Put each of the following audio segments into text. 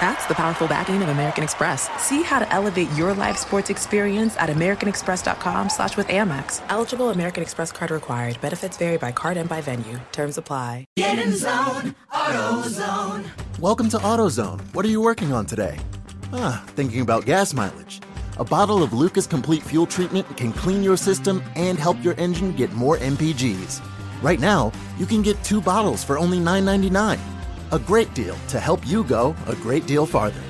That's the powerful backing of American Express. See how to elevate your live sports experience at americanexpress.com slash with Amex. Eligible American Express card required. Benefits vary by card and by venue. Terms apply. Get in zone, AutoZone. Welcome to AutoZone. What are you working on today? Ah, thinking about gas mileage. A bottle of Lucas Complete Fuel Treatment can clean your system and help your engine get more MPGs. Right now, you can get two bottles for only $9.99. A great deal to help you go a great deal farther.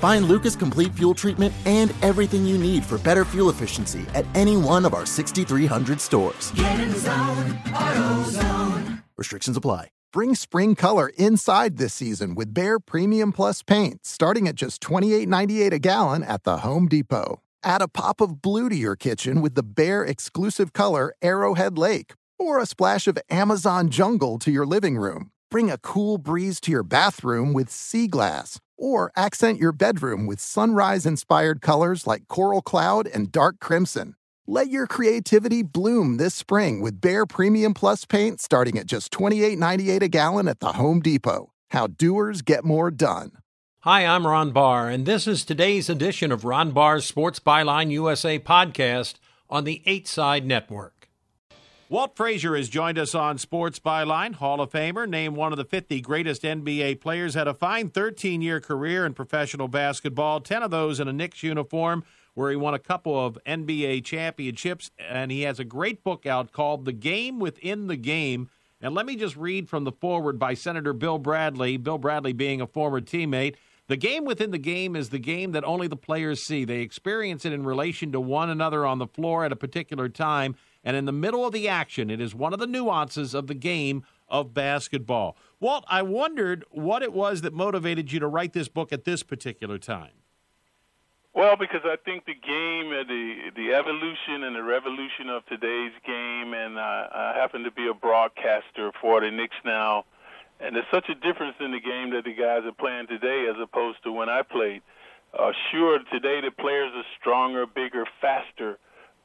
Find Lucas Complete Fuel Treatment and everything you need for better fuel efficiency at any one of our 6,300 stores. Get in zone, AutoZone. Restrictions apply. Bring spring color inside this season with Behr Premium Plus paint, starting at just $28.98 a gallon at the Home Depot. Add a pop of blue to your kitchen with the Behr exclusive color Arrowhead Lake, or a splash of Amazon Jungle to your living room. Bring a cool breeze to your bathroom with sea glass, or accent your bedroom with sunrise inspired colors like coral cloud and dark crimson. Let your creativity bloom this spring with Behr Premium Plus paint starting at just $28.98 a gallon at the Home Depot. How doers get more done. Hi, I'm Ron Barr, and this is today's edition of Ron Barr's Sports Byline USA podcast on the 8 Side Network. Walt Frazier has joined us on Sports Byline, Hall of Famer, named one of the 50 greatest NBA players, had a fine 13 year career in professional basketball, 10 of those in a Knicks uniform, where he won a couple of NBA championships. And he has a great book out called The Game Within the Game. And let me just read from the forward by Senator Bill Bradley, Bill Bradley being a former teammate. The game within the game is the game that only the players see. They experience it in relation to one another on the floor at a particular time and in the middle of the action, it is one of the nuances of the game of basketball. Walt, I wondered what it was that motivated you to write this book at this particular time. Well, because I think the game, uh, the the evolution and the revolution of today's game, and uh, I happen to be a broadcaster for the Knicks now, and there's such a difference in the game that the guys are playing today as opposed to when I played. Uh, sure, today the players are stronger, bigger, faster,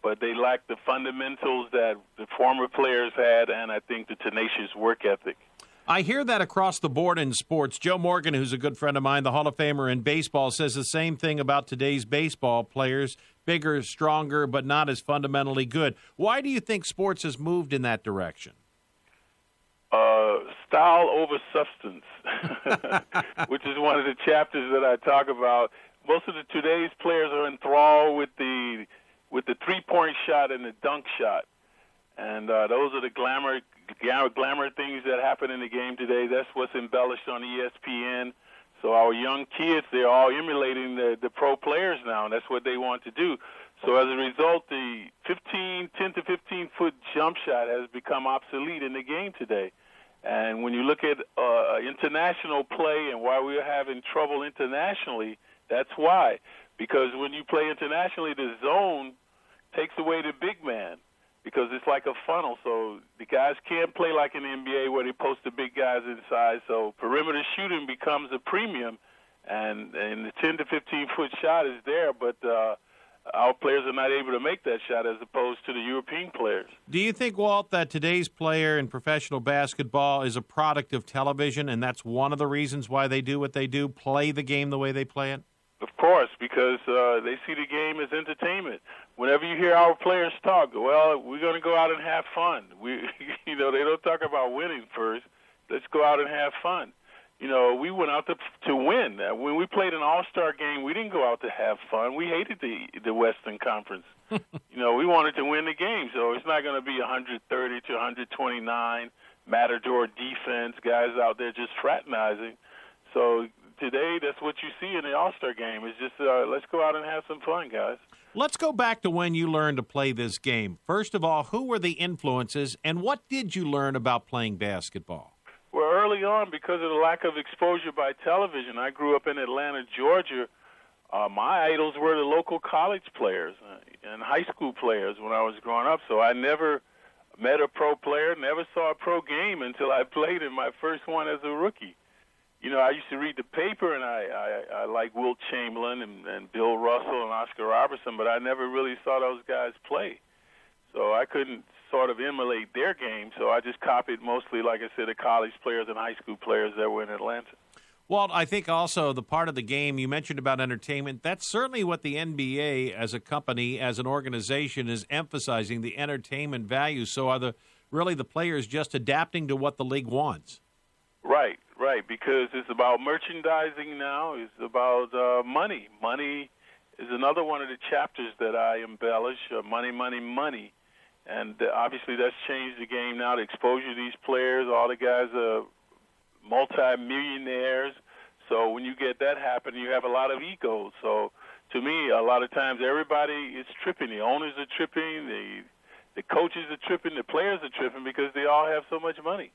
but they lack the fundamentals that the former players had, and I think the tenacious work ethic. I hear that across the board in sports. Joe Morgan, who's a good friend of mine, the Hall of Famer in baseball, says the same thing about today's baseball players bigger, stronger, but not as fundamentally good. Why do you think sports has moved in that direction? Uh, style over substance, which is one of the chapters that I talk about. Most of the today's players are enthralled with the with the three point shot and the dunk shot. And uh, those are the glamour, glamour things that happen in the game today. That's what's embellished on ESPN. So our young kids, they're all emulating the, the pro players now, and that's what they want to do. So as a result, the 15, 10 to 15 foot jump shot has become obsolete in the game today. And when you look at uh, international play and why we're having trouble internationally, that's why. Because when you play internationally, the zone takes away the big man because it's like a funnel. So the guys can't play like in NBA where they post the big guys inside. So perimeter shooting becomes a premium, and and the 10 to 15 foot shot is there, but. uh our players are not able to make that shot as opposed to the European players. Do you think, Walt, that today's player in professional basketball is a product of television, and that's one of the reasons why they do what they do, play the game the way they play it? Of course, because uh, they see the game as entertainment. Whenever you hear our players talk, well, we're going to go out and have fun. We, you know, they don't talk about winning first. Let's go out and have fun. You know, we went out to to win. Uh, when we played an All Star game, we didn't go out to have fun. We hated the the Western Conference. you know, we wanted to win the game, so it's not going to be 130 to 129 matador defense, guys out there just fraternizing. So today, that's what you see in the All Star game. Is just uh, let's go out and have some fun, guys. Let's go back to when you learned to play this game. First of all, who were the influences, and what did you learn about playing basketball? Well, early on, because of the lack of exposure by television, I grew up in Atlanta, Georgia. Uh, my idols were the local college players uh, and high school players when I was growing up. So I never met a pro player, never saw a pro game until I played in my first one as a rookie. You know, I used to read the paper, and I I, I like Wilt Chamberlain and, and Bill Russell and Oscar Robertson, but I never really saw those guys play. So I couldn't sort of emulate their game. So I just copied mostly, like I said, the college players and high school players that were in Atlanta. Walt, I think also the part of the game you mentioned about entertainment, that's certainly what the NBA as a company, as an organization, is emphasizing the entertainment value. So are the really the players just adapting to what the league wants? Right, right, because it's about merchandising now, it's about uh, money. Money is another one of the chapters that I embellish uh, money, money, money. And uh, obviously, that's changed the game now. The exposure these players, all the guys are multi-millionaires. So when you get that happening, you have a lot of egos. So to me, a lot of times everybody is tripping. The owners are tripping. The the coaches are tripping. The players are tripping because they all have so much money.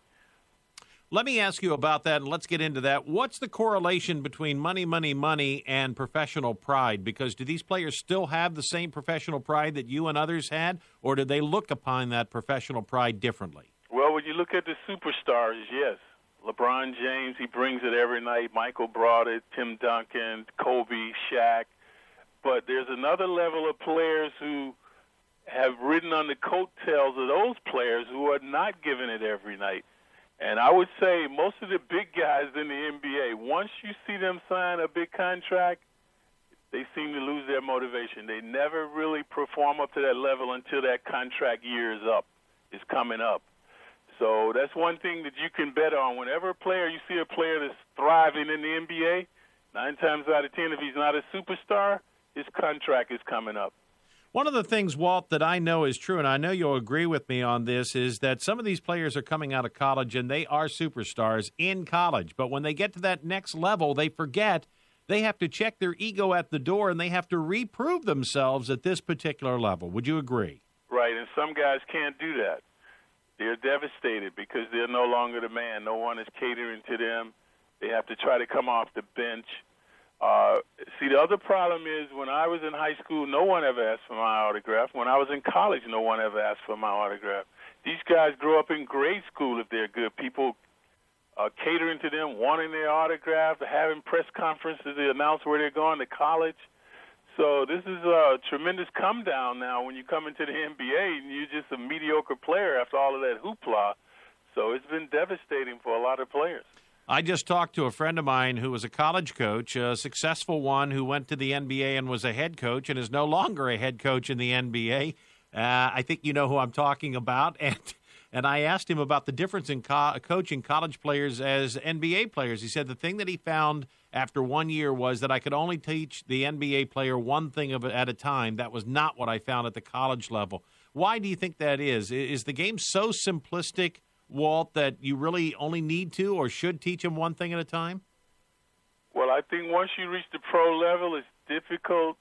Let me ask you about that, and let's get into that. What's the correlation between money, money, money, and professional pride? Because do these players still have the same professional pride that you and others had, or do they look upon that professional pride differently? Well, when you look at the superstars, yes. LeBron James, he brings it every night. Michael brought it, Tim Duncan, Kobe, Shaq. But there's another level of players who have ridden on the coattails of those players who are not giving it every night. And I would say most of the big guys in the NBA, once you see them sign a big contract, they seem to lose their motivation. They never really perform up to that level until that contract year is up, is coming up. So that's one thing that you can bet on. Whenever a player, you see a player that's thriving in the NBA, nine times out of ten, if he's not a superstar, his contract is coming up. One of the things, Walt, that I know is true, and I know you'll agree with me on this, is that some of these players are coming out of college and they are superstars in college. But when they get to that next level, they forget they have to check their ego at the door and they have to reprove themselves at this particular level. Would you agree? Right, and some guys can't do that. They're devastated because they're no longer the man. No one is catering to them. They have to try to come off the bench. Uh, see, the other problem is when I was in high school, no one ever asked for my autograph. When I was in college, no one ever asked for my autograph. These guys grow up in grade school if they're good. People uh, catering to them, wanting their autograph, having press conferences to announce where they're going to college. So this is a tremendous come down now when you come into the NBA and you're just a mediocre player after all of that hoopla. So it's been devastating for a lot of players. I just talked to a friend of mine who was a college coach, a successful one who went to the NBA and was a head coach and is no longer a head coach in the NBA. Uh, I think you know who I'm talking about. And and I asked him about the difference in co- coaching college players as NBA players. He said the thing that he found after one year was that I could only teach the NBA player one thing at a time. That was not what I found at the college level. Why do you think that is? Is the game so simplistic, Walt, that you really only need to or should teach them one thing at a time? Well, I think once you reach the pro level, it's difficult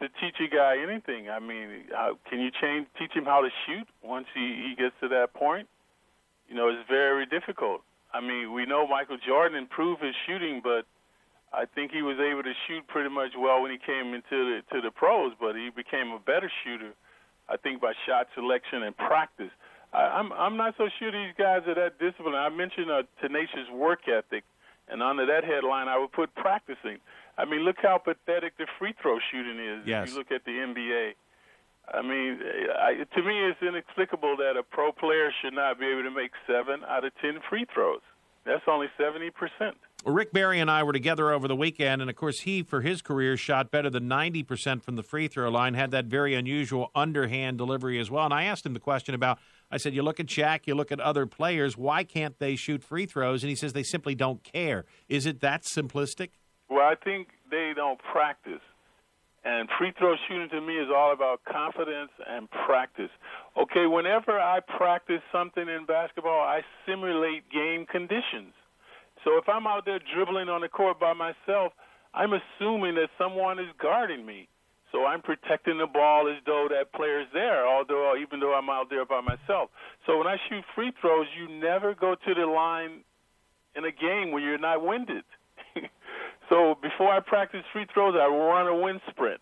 to teach a guy anything. I mean, how, can you change teach him how to shoot once he, he gets to that point? You know, it's very difficult. I mean, we know Michael Jordan improved his shooting, but I think he was able to shoot pretty much well when he came into the to the pros. But he became a better shooter, I think, by shot selection and practice. I, I'm I'm not so sure these guys are that disciplined. I mentioned a tenacious work ethic, and under that headline, I would put practicing. I mean, look how pathetic the free throw shooting is. Yes. If you look at the NBA. I mean, I, to me, it's inexplicable that a pro player should not be able to make seven out of ten free throws. That's only seventy percent. Well, Rick Barry and I were together over the weekend, and of course, he, for his career, shot better than 90% from the free throw line, had that very unusual underhand delivery as well. And I asked him the question about, I said, You look at Shaq, you look at other players, why can't they shoot free throws? And he says they simply don't care. Is it that simplistic? Well, I think they don't practice. And free throw shooting to me is all about confidence and practice. Okay, whenever I practice something in basketball, I simulate game conditions. So if I'm out there dribbling on the court by myself, I'm assuming that someone is guarding me. So I'm protecting the ball as though that player's there, although uh, even though I'm out there by myself. So when I shoot free throws, you never go to the line in a game when you're not winded. So before I practice free throws, I run a wind sprint.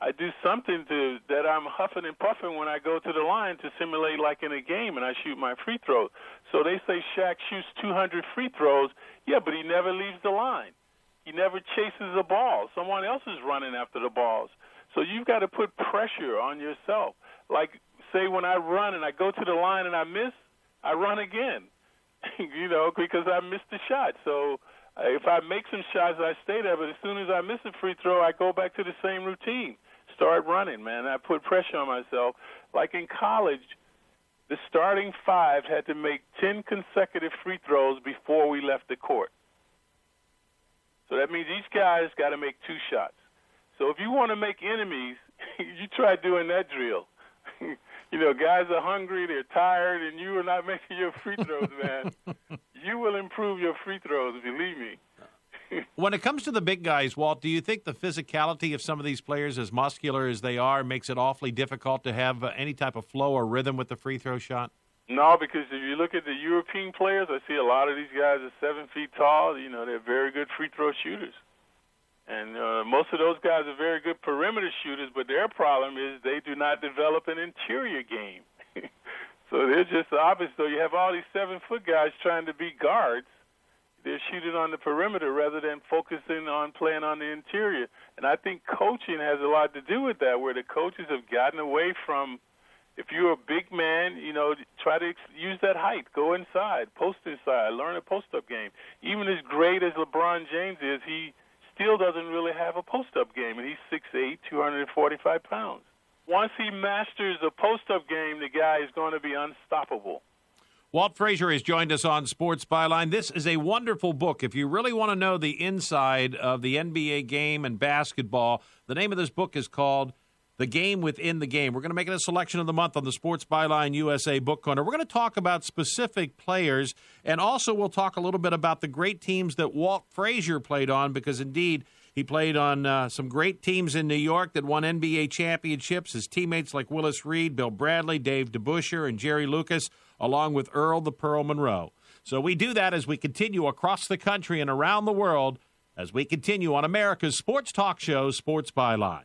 I do something to that I'm huffing and puffing when I go to the line to simulate like in a game and I shoot my free throws. So they say Shaq shoots 200 free throws. Yeah, but he never leaves the line. He never chases the ball. Someone else is running after the balls. So you've got to put pressure on yourself. Like say when I run and I go to the line and I miss, I run again. you know, because I missed the shot. So uh, if I make some shots, I stay there. But as soon as I miss a free throw, I go back to the same routine start running, man. I put pressure on myself. Like in college, the starting five had to make 10 consecutive free throws before we left the court. So that means each guy's got to make two shots. So if you want to make enemies, you try doing that drill. you know, guys are hungry, they're tired, and you are not making your free throws, man. you will improve your free throws, believe me. when it comes to the big guys, Walt, do you think the physicality of some of these players, as muscular as they are, makes it awfully difficult to have uh, any type of flow or rhythm with the free throw shot? No, because if you look at the European players, I see a lot of these guys are seven feet tall. You know, they're very good free throw shooters. And uh, most of those guys are very good perimeter shooters, but their problem is they do not develop an interior game. so they're just the opposite. So you have all these seven foot guys trying to be guards, they're shooting on the perimeter rather than focusing on playing on the interior. And I think coaching has a lot to do with that, where the coaches have gotten away from. If you're a big man, you know, try to use that height. Go inside, post inside, learn a post-up game. Even as great as LeBron James is, he still doesn't really have a post-up game, and he's 6'8", 245 pounds. Once he masters the post-up game, the guy is going to be unstoppable. Walt Frazier has joined us on Sports Byline. This is a wonderful book. If you really want to know the inside of the NBA game and basketball, the name of this book is called The Game Within the Game. We're going to make it a selection of the month on the Sports Byline USA Book Corner. We're going to talk about specific players, and also we'll talk a little bit about the great teams that Walt Frazier played on, because indeed he played on uh, some great teams in New York that won NBA championships. His teammates like Willis Reed, Bill Bradley, Dave DeBusschere, and Jerry Lucas along with Earl the Pearl Monroe. So we do that as we continue across the country and around the world as we continue on America's sports talk show, Sports Byline.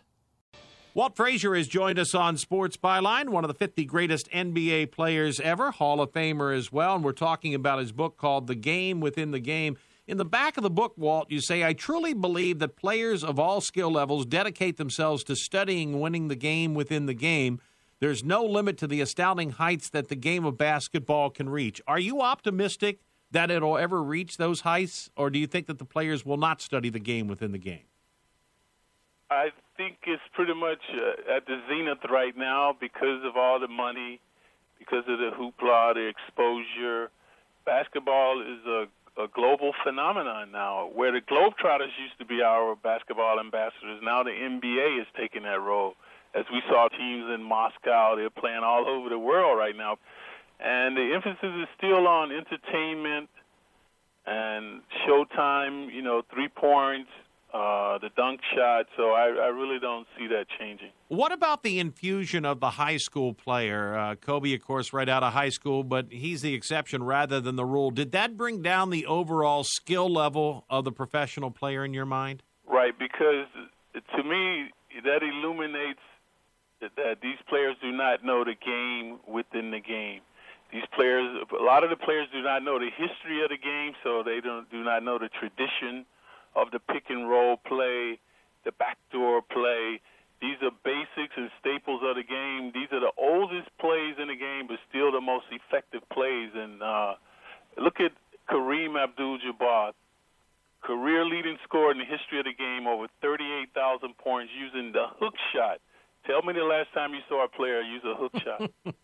Walt Frazier has joined us on Sports Byline, one of the 50 greatest NBA players ever, Hall of Famer as well. And we're talking about his book called The Game Within the Game. In the back of the book, Walt, you say, I truly believe that players of all skill levels dedicate themselves to studying winning the game within the game. There's no limit to the astounding heights that the game of basketball can reach. Are you optimistic that it'll ever reach those heights, or do you think that the players will not study the game within the game? I think it's pretty much uh, at the zenith right now because of all the money, because of the hoopla, the exposure. Basketball is a, a global phenomenon now. Where the Globetrotters used to be our basketball ambassadors, now the NBA is taking that role. As we saw teams in Moscow, they're playing all over the world right now. And the emphasis is still on entertainment and showtime, you know, three points, uh, the dunk shot. So I, I, really don't see that changing. What about the infusion of the high school player? Uh, Kobe, of course, right out of high school, but he's the exception rather than the rule. Did that bring down the overall skill level of the professional player in your mind? Right, because to me, that illuminates that, that these players do not know the game within the game. These players, a lot of the players do not know the history of the game, so they don't do not know the tradition of the pick and roll play, the backdoor play. These are basics and staples of the game. These are the oldest plays in the game, but still the most effective plays. And uh, look at Kareem Abdul-Jabbar, career leading scorer in the history of the game, over 38,000 points using the hook shot. Tell me the last time you saw a player use a hook shot.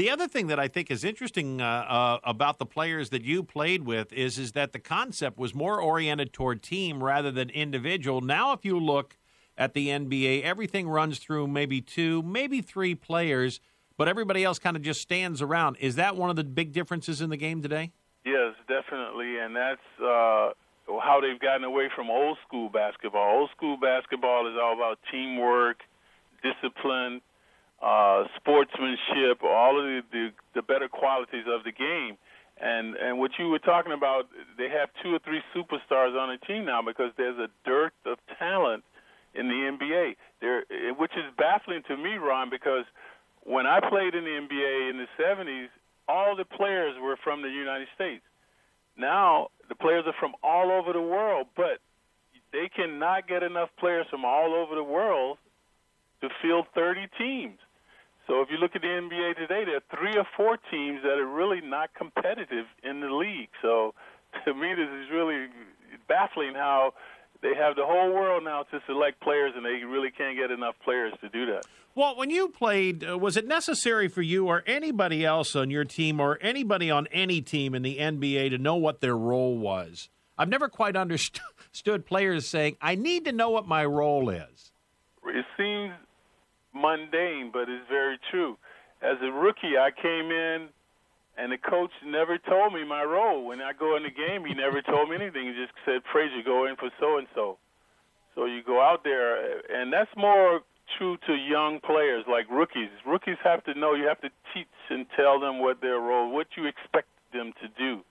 The other thing that I think is interesting uh, uh, about the players that you played with is is that the concept was more oriented toward team rather than individual. Now, if you look at the NBA, everything runs through maybe two, maybe three players, but everybody else kind of just stands around. Is that one of the big differences in the game today? Yes, definitely, and that's uh, how they've gotten away from old school basketball. Old school basketball is all about teamwork, discipline uh, sportsmanship, all of the, the the better qualities of the game. And and what you were talking about, they have two or three superstars on a team now because there's a dearth of talent in the NBA. There, which is baffling to me, Ron, because when I played in the NBA in the 70s, all the players were from the United States. Now the players are from all over the world, but they cannot get enough players from all over the world to field 30 teams. So if you look at the NBA today, there are three or four teams that are really not competitive in the league. So to me, this is really baffling how they have the whole world now to select players, and they really can't get enough players to do that. Well, when you played, uh, was it necessary for you or anybody else on your team or anybody on any team in the NBA to know what their role was? I've never quite understood players saying, I need to know what my role is. It seems mundane, but it's very true. As a rookie, I came in, and the coach never told me my role. When I go in the game, he never told me anything. He just said, "Frazier, go in for so and so." So you go out there, and that's more true to young players like rookies. Rookies have to know. You have to teach and tell them what their role, what you expect them to do.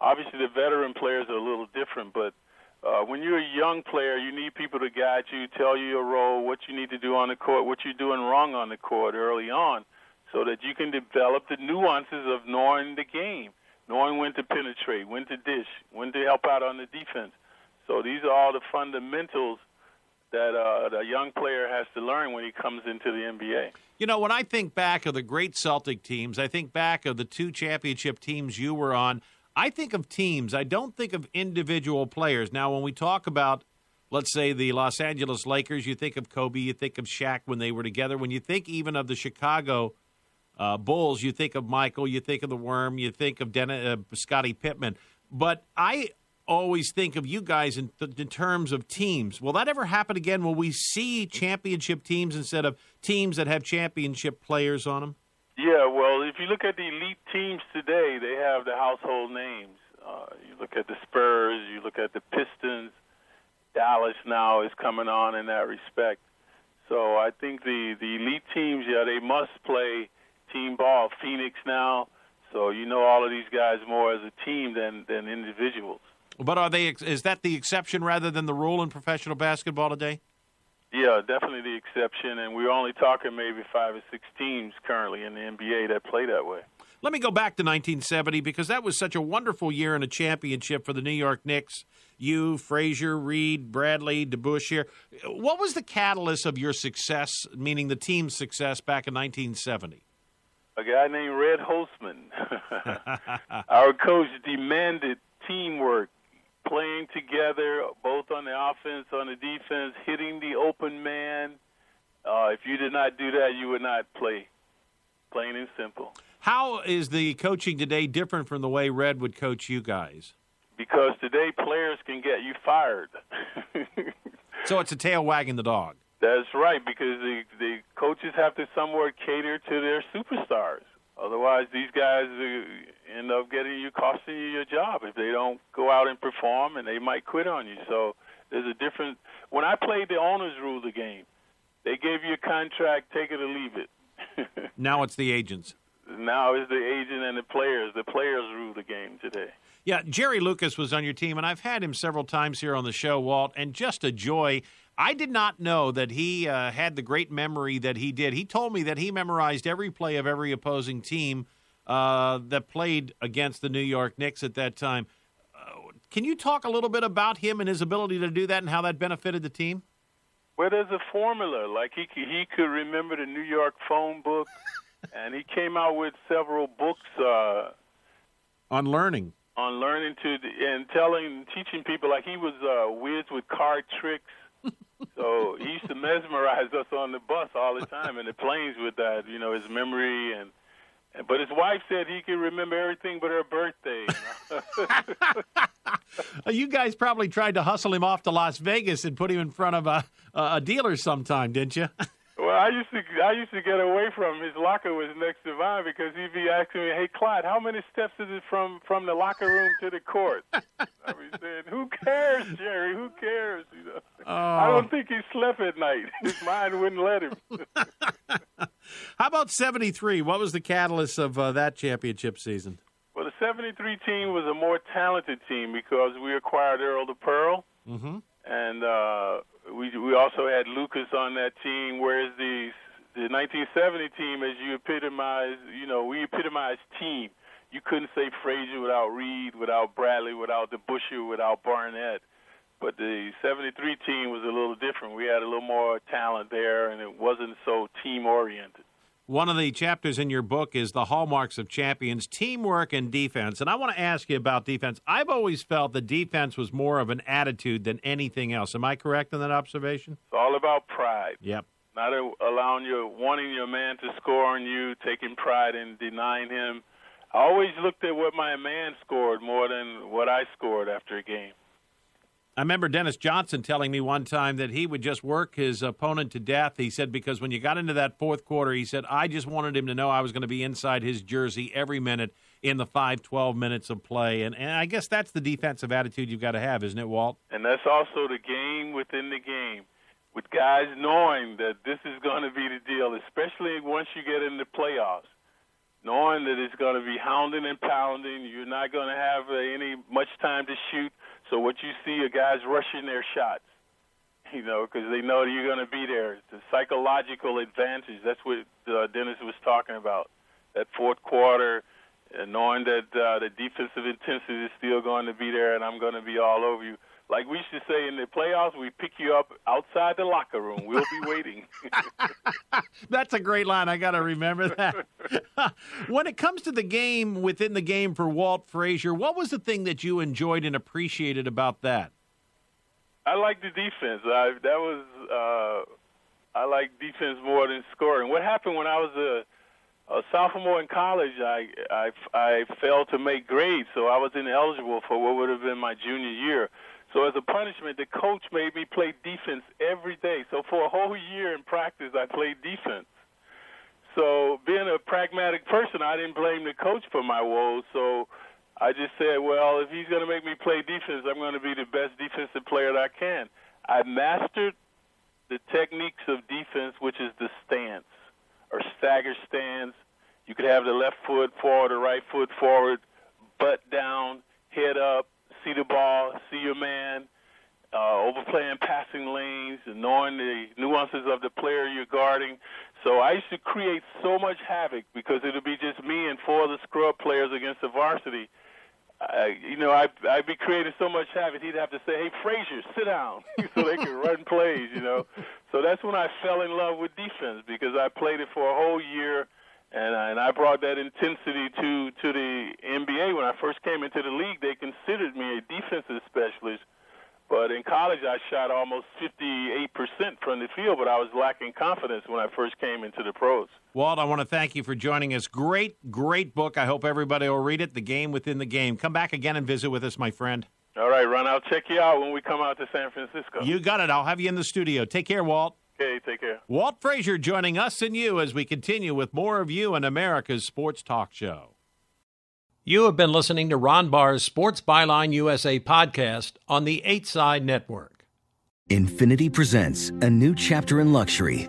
Obviously, the veteran players are a little different, but uh, when you're a young player, you need people to guide you, tell you your role, what you need to do on the court, what you're doing wrong on the court early on, so that you can develop the nuances of knowing the game, knowing when to penetrate, when to dish, when to help out on the defense. So these are all the fundamentals that uh, young player has to learn when he comes into the NBA. You know, when I think back of the great Celtic teams, I think back of the two championship teams you were on. I think of teams. I don't think of individual players. Now, when we talk about, let's say, the Los Angeles Lakers, you think of Kobe, you think of Shaq when they were together. When you think even of the Chicago uh, Bulls, you think of Michael, you think of the Worm, you think of Dennis, uh, Scottie Pippen. But I always think of you guys in, th- in terms of teams. Will that ever happen again? Will we see championship teams instead of teams that have championship players on them? Yeah, well, if you look at the elite teams today, they have the household names. Uh, you look at the Spurs, you look at the Pistons. Dallas now is coming on in that respect. So I think the the elite teams, yeah, they must play team ball. Phoenix now, so you know all of these guys more as a team than than individuals. But are they? Is that the exception rather than the rule in professional basketball today? Yeah, definitely the exception, and we're only talking maybe five or six teams currently in the NBA that play that way. Let me go back to 1970 because that was such a wonderful year in a championship for the New York Knicks. You, Frazier, Reed, Bradley, DeBusschere. What was the catalyst of your success, meaning the team's success, back in 1970? a guy named Red Holzman. Our coach demanded teamwork, playing together, both on the offense, on the defense, hitting the open man. Uh, if you did not do that, you would not play. Plain and simple. How is the coaching today different from the way Red would coach you guys? Because today players can get you fired. so it's a tail wagging the dog. That's right, because the the coaches have to somewhat cater to their superstars. Otherwise, these guys uh, end up getting you, costing you your job if they don't go out and perform, and they might quit on you. So there's a different. When I played, the owners ruled the game. They gave you a contract, take it or leave it. now it's the agents. Now it's the agent and the players. The players rule the game today. Yeah, Jerry Lucas was on your team, and I've had him several times here on the show, Walt, and just a joy. I did not know that he uh, had the great memory that he did. He told me that he memorized every play of every opposing team uh, that played against the New York Knicks at that time. Uh, can you talk a little bit about him and his ability to do that and how that benefited the team? Well, there's a formula. Like he he could remember the New York phone book, and he came out with several books uh, on learning on learning to and telling teaching people. Like he was uh, whiz with card tricks so he used to mesmerize us on the bus all the time and the planes with that, you know, his memory and. But his wife said he could remember everything but her birthday. you guys probably tried to hustle him off to Las Vegas and put him in front of a, a dealer sometime, didn't you? Well, I used to I used to get away from him. His locker was next to mine because he'd be asking me, "Hey, Clyde, how many steps is it from from the locker room to the court?" I'd be saying, "Who cares, Jerry? Who cares?" You know, oh. I don't think he slept at night. His mind wouldn't let him. how about '73? What was the catalyst of uh, that championship season? Well, the '73 team was a more talented team because we acquired Earl the Pearl. Mm-hmm. And uh, we we also had Lucas on that team, whereas the the 1970 team, as you epitomize, you know, we epitomize team. You couldn't say Frazier without Reed, without Bradley, without DeBusschere, without Barnett. But the 73 team was a little different. We had a little more talent there, and it wasn't so team oriented. One of the chapters in your book is the hallmarks of champions teamwork and defense. And I want to ask you about defense. I've always felt the defense was more of an attitude than anything else. Am I correct in that observation? It's all about pride. Yep. Not allowing your wanting your man to score on you, taking pride in denying him. I always looked at what my man scored more than what I scored after a game. I remember Dennis Johnson telling me one time that he would just work his opponent to death. He said, because when you got into that fourth quarter, he said, I just wanted him to know I was going to be inside his jersey every minute in the 5 12 minutes of play. And, and I guess that's the defensive attitude you've got to have, isn't it, Walt? And that's also the game within the game, with guys knowing that this is going to be the deal, especially once you get into the playoffs. Knowing that it's going to be hounding and pounding, you're not going to have uh, any much time to shoot so what you see are guys rushing their shots, you know, because they know you're going to be there. A psychological advantage. That's what uh, Dennis was talking about. That fourth quarter, knowing that uh, the defensive intensity is still going to be there, and I'm going to be all over you. Like we should say in the playoffs, we pick you up outside the locker room. We'll be waiting. That's a great line. I got to remember that. when it comes to the game within the game for Walt Frazier, what was the thing that you enjoyed and appreciated about that? I like the defense. I, that was uh, I like defense more than scoring. What happened when I was a, a sophomore in college? I, I I failed to make grades, so I was ineligible for what would have been my junior year. So as a punishment, the coach made me play defense every day. So for a whole year in practice, I played defense. So being a pragmatic person, I didn't blame the coach for my woes. So I just said, well, if he's going to make me play defense, I'm going to be the best defensive player that I can. I mastered the techniques of defense, which is the stance or stagger stance. You could have the left foot forward or right foot forward, butt down, head up, see the ball, see your man, uh, overplaying passing lanes, and knowing the nuances of the player you're guarding. So I used to create so much havoc because it would be just me and four of the scrub players against the varsity. I, you know, I I'd be creating so much havoc. He'd have to say, "Hey, Frazier, sit down," so they could run plays. You know, so that's when I fell in love with defense because I played it for a whole year, and I, and I brought that intensity to to the NBA when I first came into the league. They considered me a defensive specialist, but in college I shot almost 58% from the field, but I was lacking confidence when I first came into the pros. Walt, I want to thank you for joining us. Great, great book. I hope everybody will read it. The Game Within the Game. Come back again and visit with us, my friend. All right, Ron. I'll check you out when we come out to San Francisco. You got it. I'll have you in the studio. Take care, Walt. Okay, take care. Walt Frazier joining us and you as we continue with more of you and America's Sports Talk Show. You have been listening to Ron Barr's Sports Byline USA podcast on the 8 Side Network. Infiniti presents a new chapter in luxury,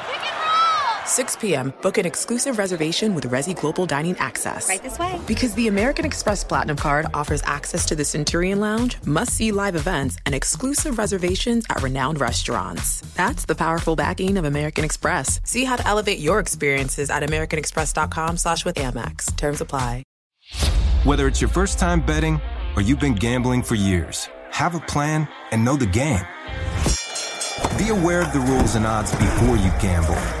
6 p.m., book an exclusive reservation with Resy Global Dining Access. Right this way. Because the American Express Platinum Card offers access to the Centurion Lounge, must see live events, and exclusive reservations at renowned restaurants. That's the powerful backing of American Express. See how to elevate your experiences at AmericanExpress.com slash with Amex. Terms apply. Whether it's your first time betting or you've been gambling for years, have a plan and know the game. Be aware of the rules and odds before you gamble.